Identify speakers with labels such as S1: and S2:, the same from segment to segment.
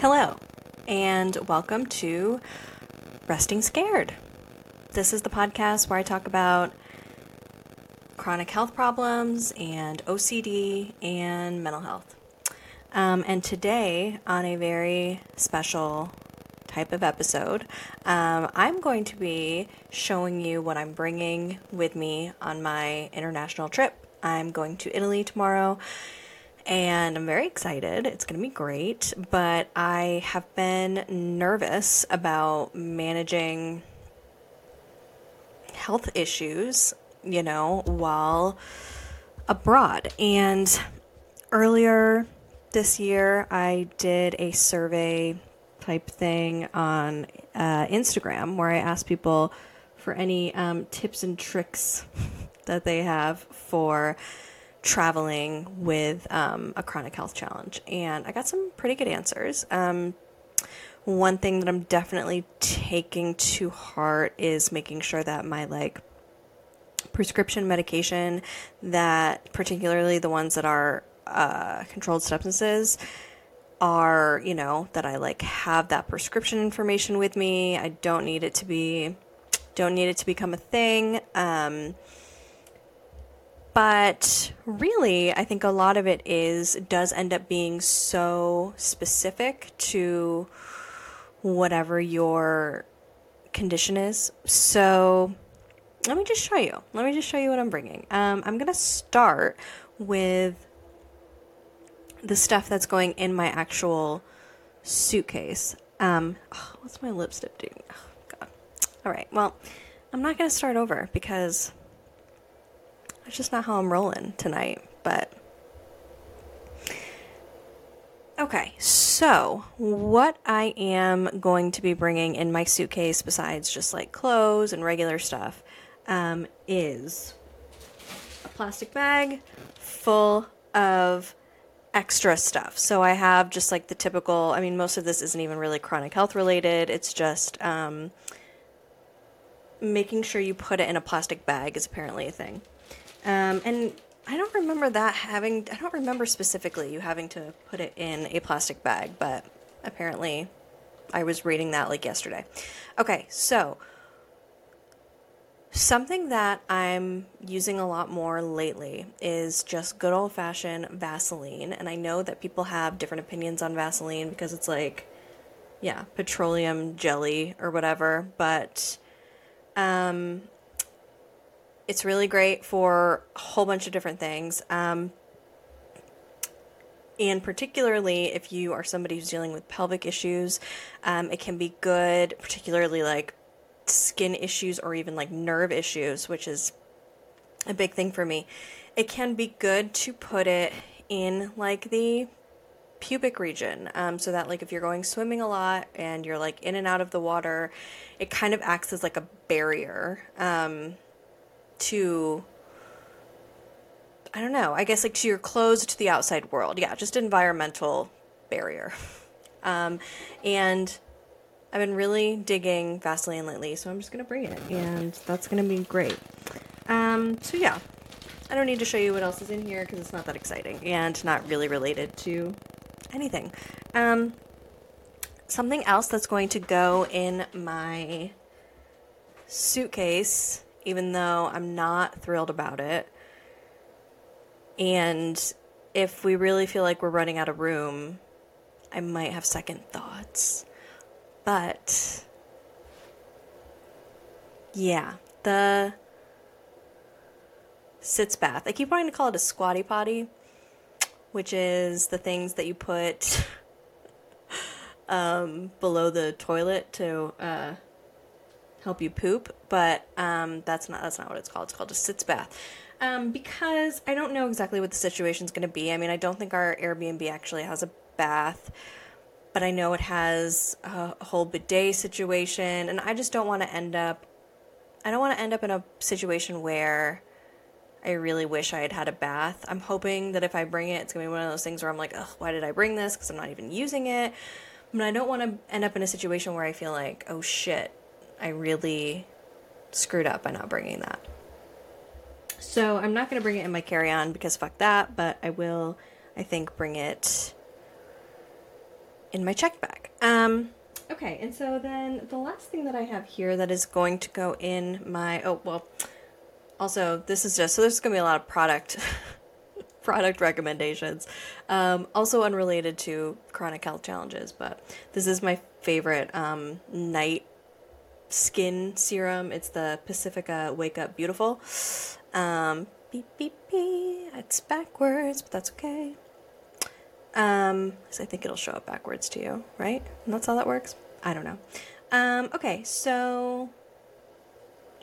S1: Hello, and welcome to Resting Scared. This is the podcast where I talk about chronic health problems and OCD and mental health. Um, and today, on a very special type of episode, um, I'm going to be showing you what I'm bringing with me on my international trip. I'm going to Italy tomorrow and I'm very excited. It's going to be great, but I have been nervous about managing health issues, you know, while abroad. And earlier this year, I did a survey type thing on uh, Instagram where I asked people for any um, tips and tricks that they have for traveling with um, a chronic health challenge. And I got some pretty good answers. Um, one thing that I'm definitely taking to heart is making sure that my like prescription medication, that particularly the ones that are uh, controlled substances, are you know that I like have that prescription information with me. I don't need it to be, don't need it to become a thing. Um, but really, I think a lot of it is does end up being so specific to whatever your condition is. So let me just show you. Let me just show you what I'm bringing. Um, I'm going to start with the stuff that's going in my actual suitcase. Um, oh, what's my lipstick doing? Oh, God. All right. Well, I'm not going to start over because that's just not how I'm rolling tonight, but. Okay, so what I am going to be bringing in my suitcase, besides just like clothes and regular stuff, um, is a plastic bag full of extra stuff. So I have just like the typical, I mean, most of this isn't even really chronic health related. It's just um, making sure you put it in a plastic bag is apparently a thing. Um, and I don't remember that having, I don't remember specifically you having to put it in a plastic bag, but apparently I was reading that like yesterday. Okay, so something that I'm using a lot more lately is just good old fashioned Vaseline. And I know that people have different opinions on Vaseline because it's like, yeah, petroleum jelly or whatever, but um, it's really great for a whole bunch of different things. Um, and particularly if you are somebody who's dealing with pelvic issues, um, it can be good, particularly like skin issues or even like nerve issues, which is a big thing for me. It can be good to put it in like the pubic region um, so that like if you're going swimming a lot and you're like in and out of the water it kind of acts as like a barrier um, to I don't know, I guess like to your closed to the outside world. Yeah, just environmental barrier. Um, and I've been really digging Vaseline lately, so I'm just gonna bring it, and that's gonna be great. Um, so yeah, I don't need to show you what else is in here because it's not that exciting and not really related to anything. Um, something else that's going to go in my suitcase even though I'm not thrilled about it. And if we really feel like we're running out of room, I might have second thoughts. But yeah, the sitz bath. I keep wanting to call it a squatty potty, which is the things that you put um, below the toilet to uh, help you poop, but um, that's not that's not what it's called. It's called a sitz bath. Um, because I don't know exactly what the situation's going to be. I mean, I don't think our Airbnb actually has a bath, but I know it has a, whole bidet situation, and I just don't want to end up. I don't want to end up in a situation where I really wish I had had a bath. I'm hoping that if I bring it, it's gonna be one of those things where I'm like, oh, why did I bring this? Because I'm not even using it. But I don't want to end up in a situation where I feel like, oh shit, I really screwed up by not bringing that. So I'm not going to bring it in my carry on because fuck that, but I will, I think, bring it in my checked bag. Um, okay, and so then the last thing that I have here that is going to go in my oh well, also this is just so there's going to be a lot of product product recommendations. Um, also unrelated to chronic health challenges, but this is my favorite um, night skin serum. It's the Pacifica Wake Up Beautiful. Um, beep beep beep. It's backwards, but that's okay. Um, I think it'll show up backwards to you, right? And that's how that works. I don't know. Um, okay, so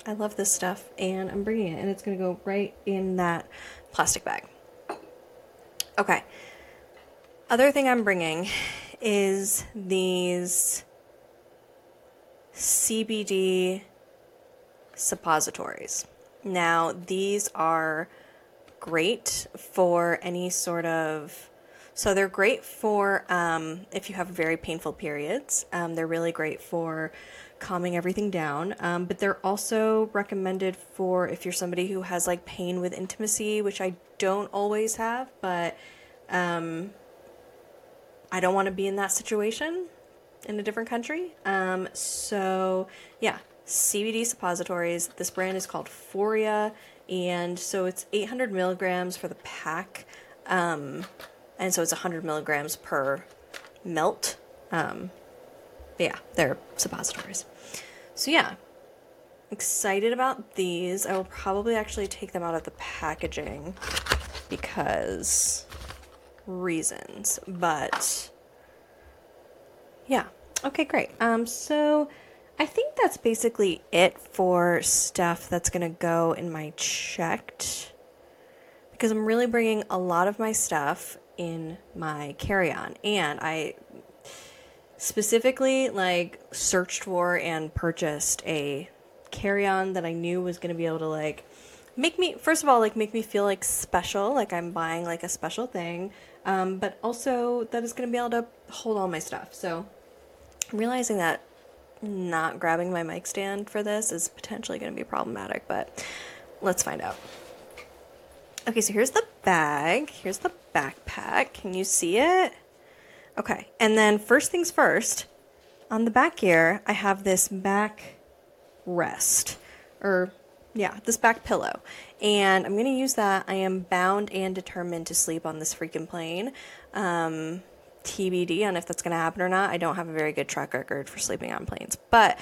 S1: I love this stuff, and I'm bringing it, and it's gonna go right in that plastic bag. Okay. Other thing I'm bringing is these CBD suppositories. Now, these are great for any sort of. So, they're great for um, if you have very painful periods. Um, they're really great for calming everything down. Um, but they're also recommended for if you're somebody who has like pain with intimacy, which I don't always have, but um, I don't want to be in that situation in a different country. Um, so, yeah, CBD suppositories. This brand is called Foria, and so it's 800 milligrams for the pack, um, and so it's 100 milligrams per melt. Um, yeah, they're suppositories. So, yeah, excited about these. I will probably actually take them out of the packaging because reasons, but yeah. Okay, great. Um, so I think that's basically it for stuff that's gonna go in my checked because I'm really bringing a lot of my stuff in my carry-on, and I specifically like searched for and purchased a carry-on that I knew was gonna be able to like make me first of all like make me feel like special like i'm buying like a special thing um, but also that is going to be able to hold all my stuff so realizing that not grabbing my mic stand for this is potentially going to be problematic but let's find out okay so here's the bag here's the backpack can you see it okay and then first things first on the back here i have this back rest or yeah, this back pillow. And I'm going to use that. I am bound and determined to sleep on this freaking plane. Um, TBD on if that's going to happen or not. I don't have a very good track record for sleeping on planes. But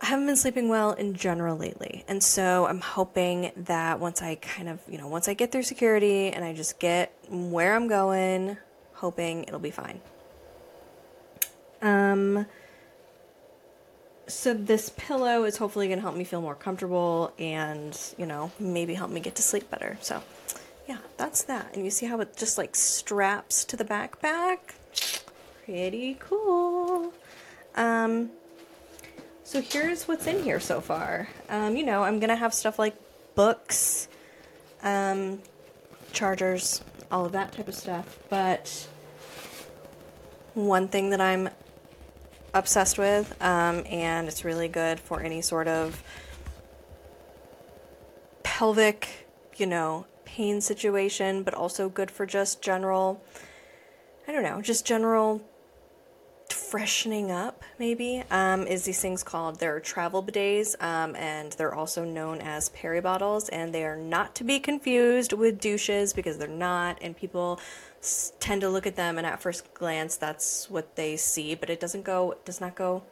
S1: I haven't been sleeping well in general lately. And so I'm hoping that once I kind of, you know, once I get through security and I just get where I'm going, hoping it'll be fine. Um, so this pillow is hopefully going to help me feel more comfortable and you know maybe help me get to sleep better so yeah that's that. And you see how it just like straps to the backpack? Pretty cool. Um so here's what's in here so far. Um you know i'm gonna have stuff like books um chargers all of that type of stuff. But one thing that i'm obsessed with, um, and it's really good for any sort of pelvic, you know, pain situation, but also good for just general, I don't know, just general freshening up, maybe, um, is these things called, they're travel bidets, um, and they're also known as peri bottles, and they are not to be confused with douches because they're not, and people tend to look at them and at first glance that's what they see but it doesn't go does not go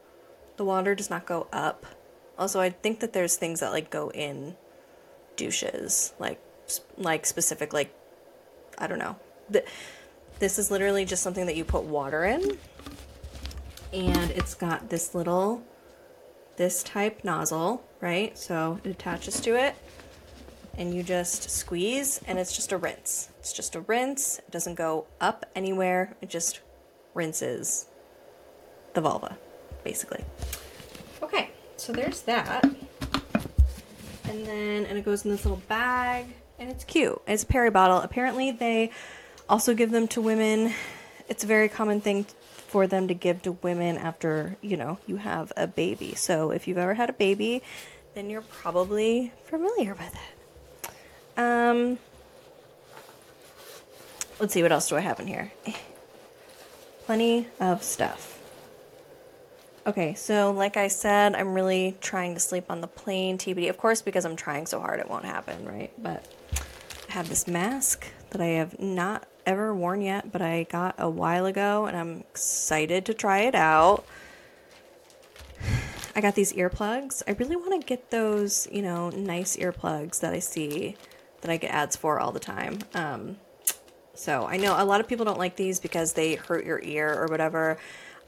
S1: the water does not go up. Also i think that there's things that like go in douches like like specific like i don't know this is literally just something that you put water in and it's got this little this type nozzle right so it attaches to it and you just squeeze and it's just a rinse. It's just a rinse. It doesn't go up anywhere. It just rinses the vulva, basically. Okay, so there's that. And then, and it goes in this little bag, and it's cute. It's a peri bottle. Apparently, they also give them to women. It's a very common thing for them to give to women after, you know, you have a baby. So if you've ever had a baby, then you're probably familiar with it. Um, let's see, what else do I have in here? plenty of stuff. Okay, so like I said, I'm really trying to sleep on the plane, TBD. Of course, because I'm trying so hard, it won't happen, right? But I have this mask that I have not ever worn yet, but I got a while ago, and I'm excited to try it out. I got these earplugs. I really want to get those, you know, nice earplugs that I see that I get ads for all the time. Um, so I know a lot of people don't like these because they hurt your ear or whatever.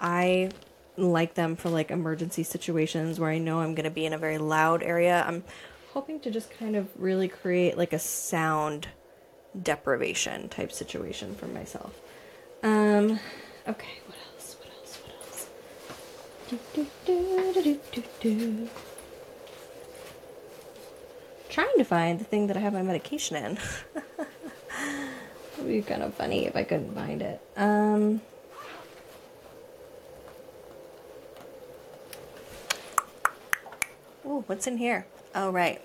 S1: I like them for like emergency situations where I know I'm going to be in a very loud area. I'm hoping to just kind of really create like a sound deprivation type situation for myself. Um, okay, what else? What else? What else? Do, do, do, do, do, do. Trying to find the thing that I have my medication in. It'd be kind of funny if I couldn't find it. Um. Oh, what's in here? Oh, right.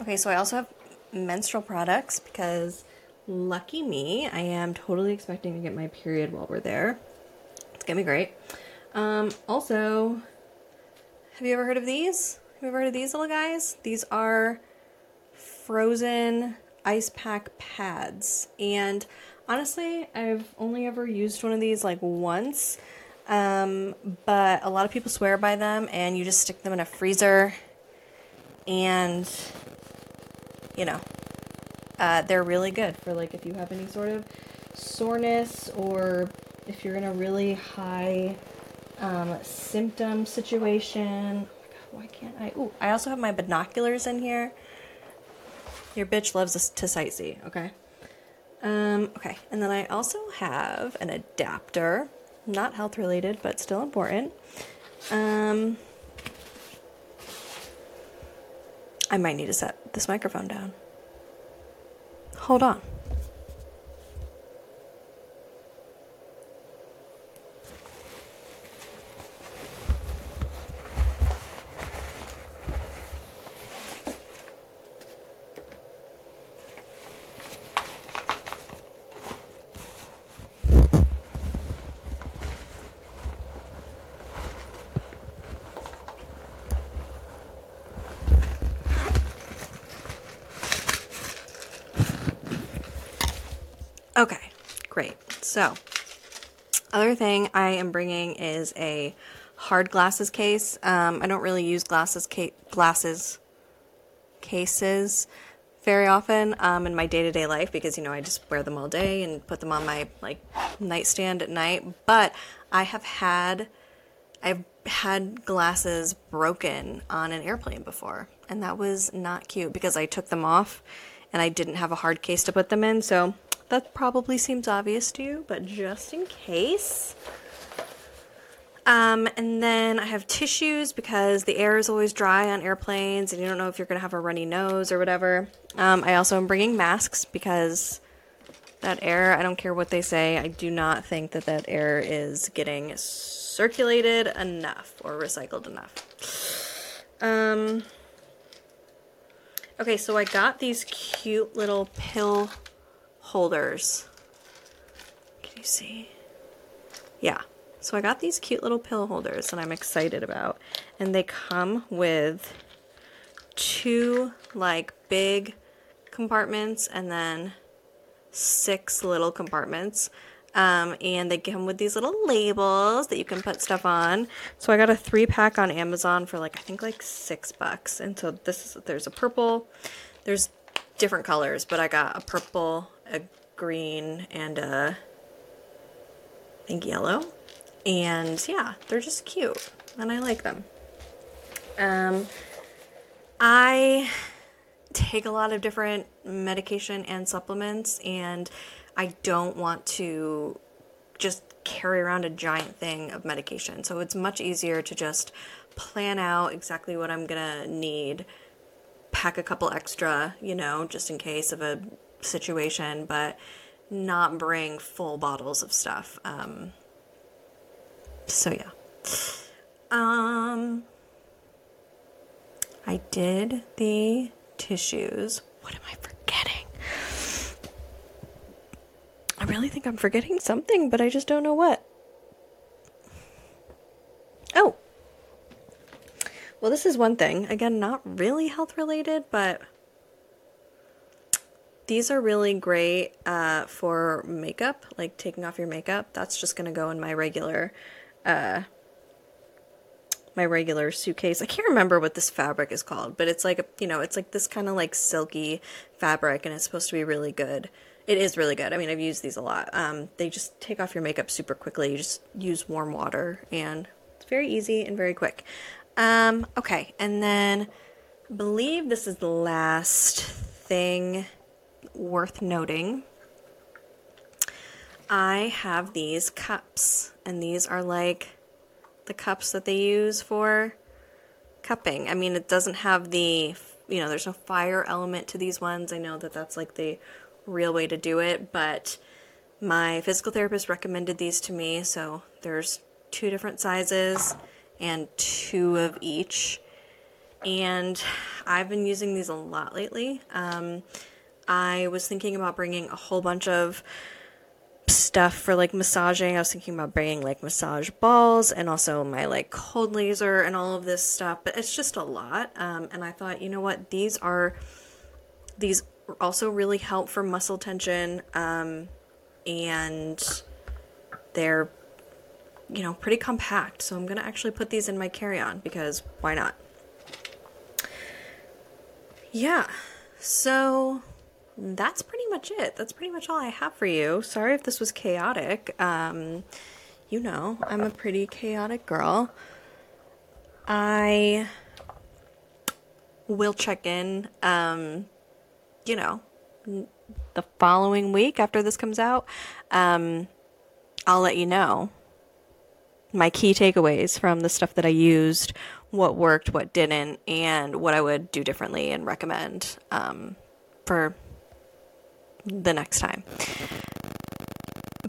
S1: Okay, so I also have menstrual products because lucky me, I am totally expecting to get my period while we're there. It's gonna be great. Um, also, have you ever heard of these? Have you ever heard of these little guys? These are frozen ice pack pads. And honestly, I've only ever used one of these like once. Um, but a lot of people swear by them, and you just stick them in a freezer, and you know, uh, they're really good for like if you have any sort of soreness or if you're in a really high um, symptom situation. Oh why can't I? Ooh, I also have my binoculars in here. Your bitch loves to sightsee, okay? Um, okay, and then I also have an adapter, not health related, but still important. Um, I might need to set this microphone down. Hold on. Okay, great. So, other thing I am bringing is a hard glasses case. Um, I don't really use glasses ca- glasses cases very often um, in my day to day life because you know I just wear them all day and put them on my like nightstand at night. But I have had I've had glasses broken on an airplane before, and that was not cute because I took them off and I didn't have a hard case to put them in. So that probably seems obvious to you, but just in case. Um, and then I have tissues because the air is always dry on airplanes and you don't know if you're going to have a runny nose or whatever. Um, I also am bringing masks because that air, I don't care what they say, I do not think that that air is getting circulated enough or recycled enough. Um, okay, so I got these cute little pill holders. Can you see? Yeah. So I got these cute little pill holders that I'm excited about. And they come with two like big compartments and then six little compartments. Um, and they come with these little labels that you can put stuff on. So I got a three pack on Amazon for like I think like six bucks. And so this is there's a purple, there's different colors, but I got a purple, a green, and a I think yellow. And yeah, they're just cute, and I like them. Um, I take a lot of different medication and supplements, and I don't want to just carry around a giant thing of medication. So it's much easier to just plan out exactly what I'm gonna need pack a couple extra, you know, just in case of a situation, but not bring full bottles of stuff. Um, so yeah. Um, I did the tissues. What am I forgetting? I really think I'm forgetting something, but I just don't know what. Oh. Well, this is one thing. Again, not really health related, but these are really great uh, for makeup, like taking off your makeup. That's just to go in my regular uh, my regular suitcase. I can't remember what this fabric is called, but it's like, you know, it's like this kind of like silky fabric and it's supposed to be really good. It is really good. I mean, I've used these a lot. Um, they just take off your makeup super quickly. You just use warm water and it's very easy and very quick. Um, okay, and then I believe this is the last thing worth noting. I have these cups, and these are like the cups that they use for cupping. I mean, it doesn't have the, you know, there's no fire element to these ones. I know that that's like the real way to do it, but my physical therapist recommended these to me. So there's two different sizes and two of each. And I've been using these a lot lately. Um, I was thinking about bringing a whole bunch of stuff for like massaging. I was thinking about bringing like massage balls and also my like cold laser and all of this stuff, but it's just a lot. Um, and I thought, you know what, these are these also really help for muscle tension, um, and they're you know pretty compact. So I'm gonna actually put these in my carry-on because why not? Yeah. So that's pretty much it. That's pretty much all I have for you. Sorry if this was chaotic. Um, you know, I'm a pretty chaotic girl. I will check in, um, you know, the following week after this comes out. Um, I'll let you know my key takeaways from the stuff that I used, what worked, what didn't, and what I would do differently and recommend um, for the next time.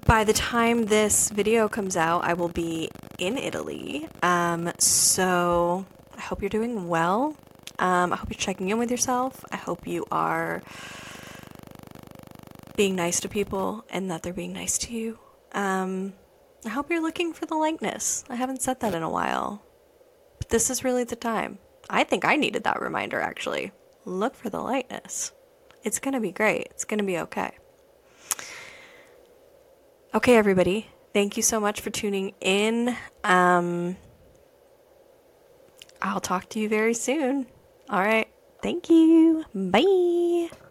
S1: By the time this video comes out, I will be in Italy. Um, so I hope you're doing well. Um, I hope you're checking in with yourself. I hope you are being nice to people and that they're being nice to you. Um, I hope you're looking for the likeness. I haven't said that in a while. But this is really the time. I think I needed that reminder actually. Look for the lightness. It's going to be great. It's going to be okay. Okay, everybody. Thank you so much for tuning in. Um, I'll talk to you very soon. All right. Thank you. Bye.